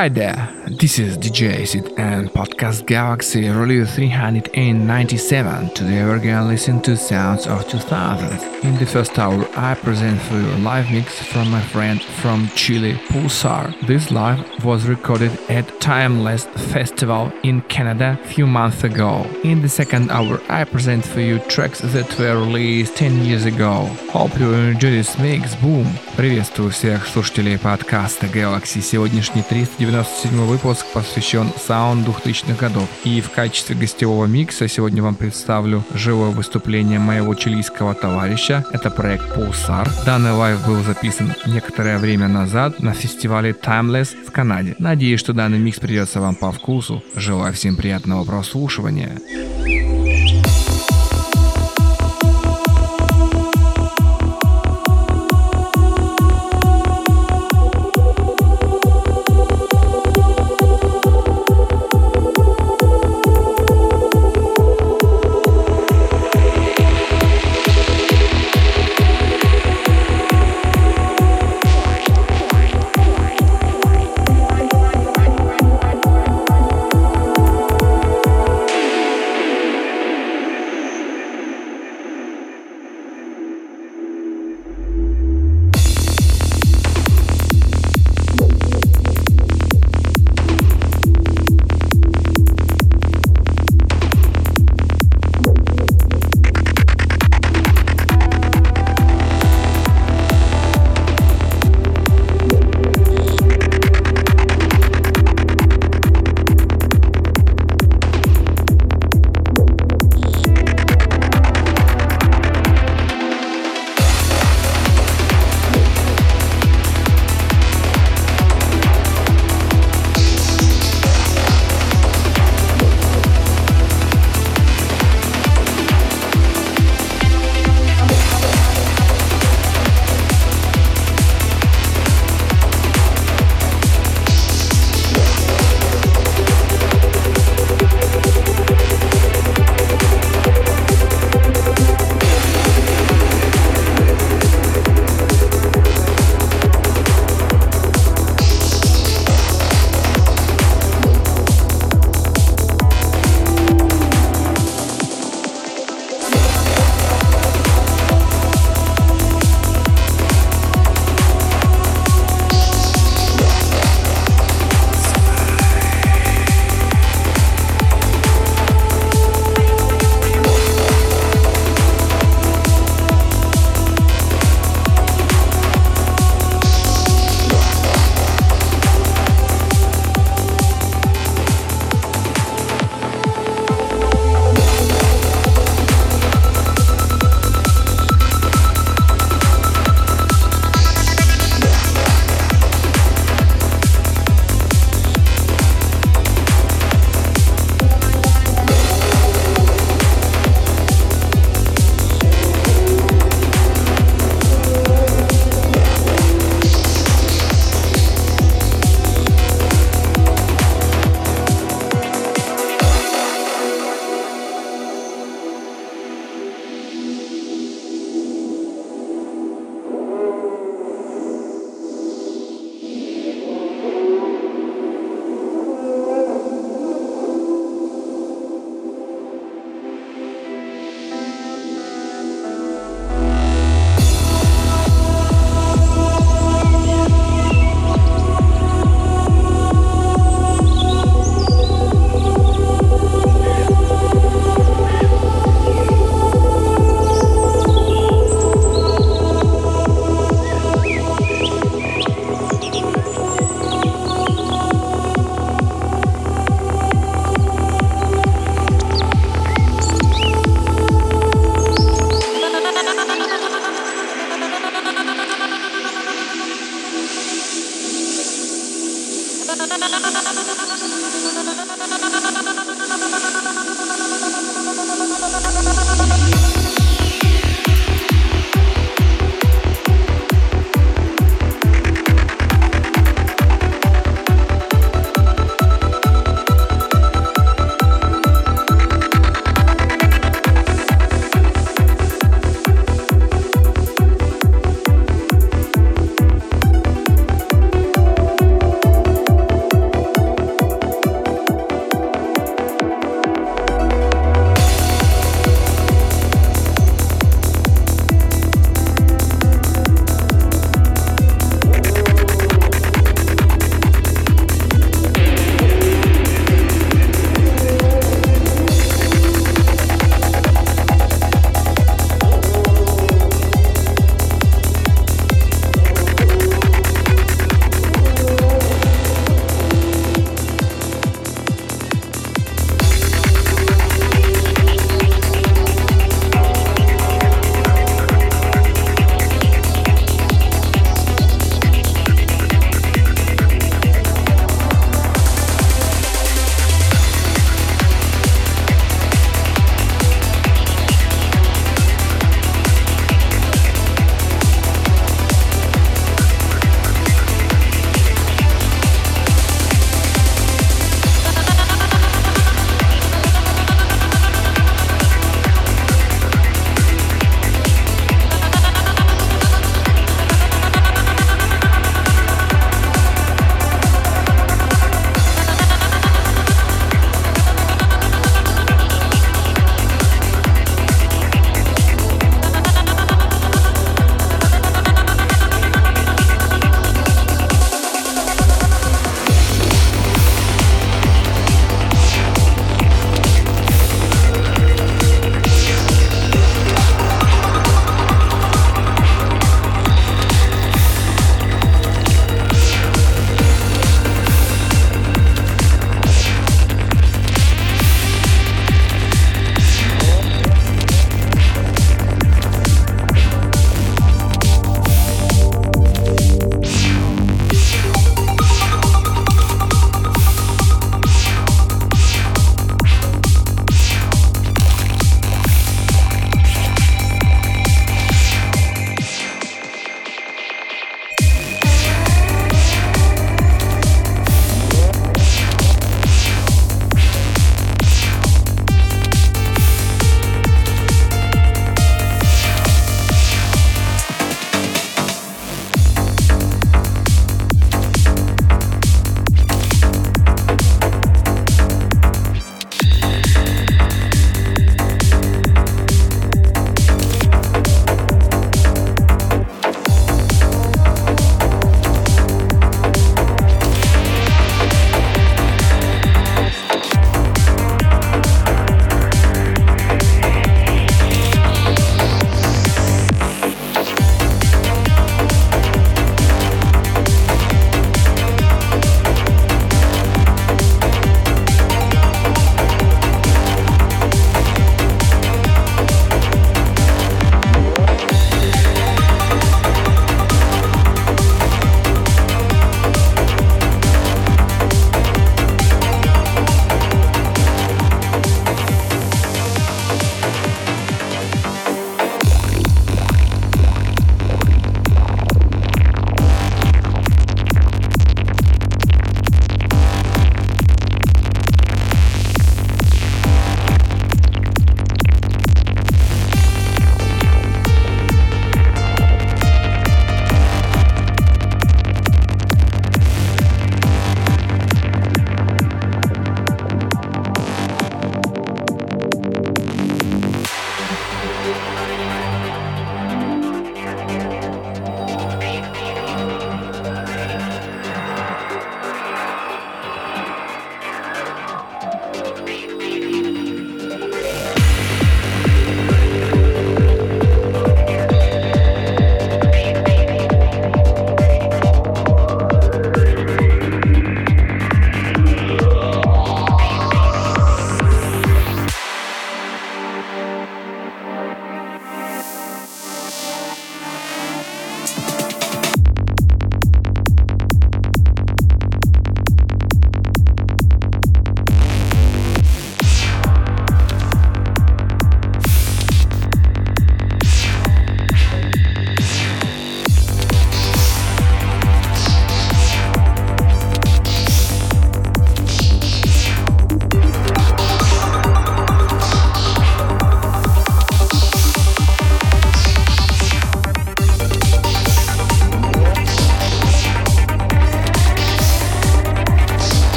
Hi there, this is DJ Sid and Podcast Galaxy Release 397. Today we're gonna listen to sounds of 2000. In the first hour, I present for you a live mix from my friend from Chile, Pulsar. This live was recorded at Timeless Festival in Canada a few months ago. In the second hour, I present for you tracks that were released 10 years ago. Hope you enjoy this mix. Boom! Приветствую всех слушателей подкаста Galaxy. Сегодняшний 397 выпуск посвящен саунду 2000-х годов. И в качестве гостевого микса сегодня вам представлю живое выступление моего чилийского товарища. Это проект Pulsar. Данный лайв был записан некоторое время назад на фестивале Timeless в Канаде. Надеюсь, что данный микс придется вам по вкусу. Желаю всем приятного прослушивания.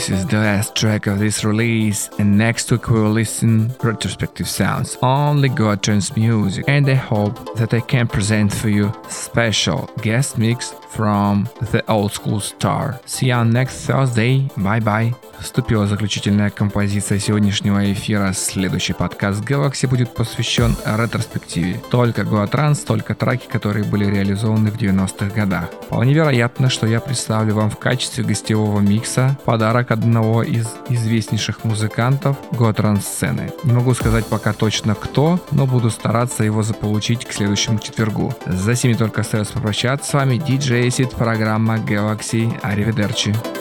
This is the last track of this release, and next week we'll listen retrospective sounds, only God trance music, and I hope that I can present for you special guest mix from the old school star. See you next Thursday. Bye bye. Вступила заключительная композиция сегодняшнего эфира. Следующий подкаст Galaxy будет посвящен ретроспективе. Только Гоатранс, только траки, которые были реализованы в 90-х годах. Вполне вероятно, что я представлю вам в качестве гостевого микса подарок одного из известнейших музыкантов Гоатранс сцены. Не могу сказать пока точно кто, но буду стараться его заполучить к следующему четвергу. За сими только остается попрощаться с вами DJ Acid, программа Galaxy. Аривидерчи.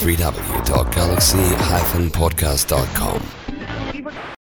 www.galaxy-podcast.com.